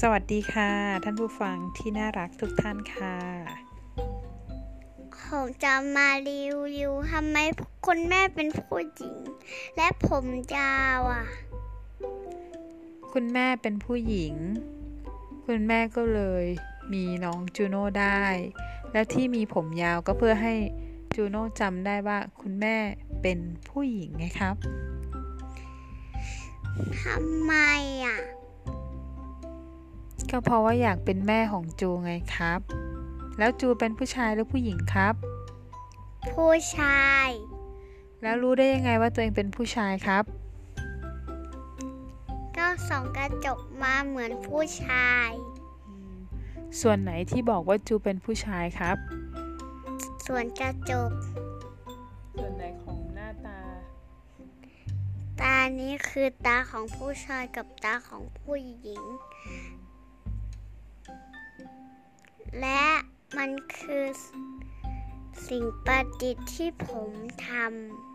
สวัสดีค่ะ ท่านผู้ฟังที่น่ารักทุกท่านค่ะ ผมจะมารีวิวทำไมคุณแม่เป็นผู้หญิง และผมยาวอะ คุณแม่เป็นผู้หญิง คุณแม่ก็เลยมีน้องจูโน่ได้ แล้วที่มีผมยาวก็เพื่อให้จูโน่จำได้ว่าคุณแม่เป็นผู้หญิงไงครับทำไมอะ ก็เพราะว่าอยากเป็นแม่ของจูไงครับ แล้วจูเป็นผู้ชายหรือผู้หญิงครับ ผู้ชาย แล้วรู้ได้ยังไงว่าตัวเองเป็นผู้ชายครับ ก็ส่องกระจกมาเหมือนผู้ชาย ส่วนไหนที่บอกว่าจูเป็นผู้ชายครับ ส่วนกระจก ส่วนไหนของหน้าตา ตานี้คือตาของผู้ชายกับตาของผู้หญิง และมันคือสิ่งประดิษฐ์ที่ผมทำ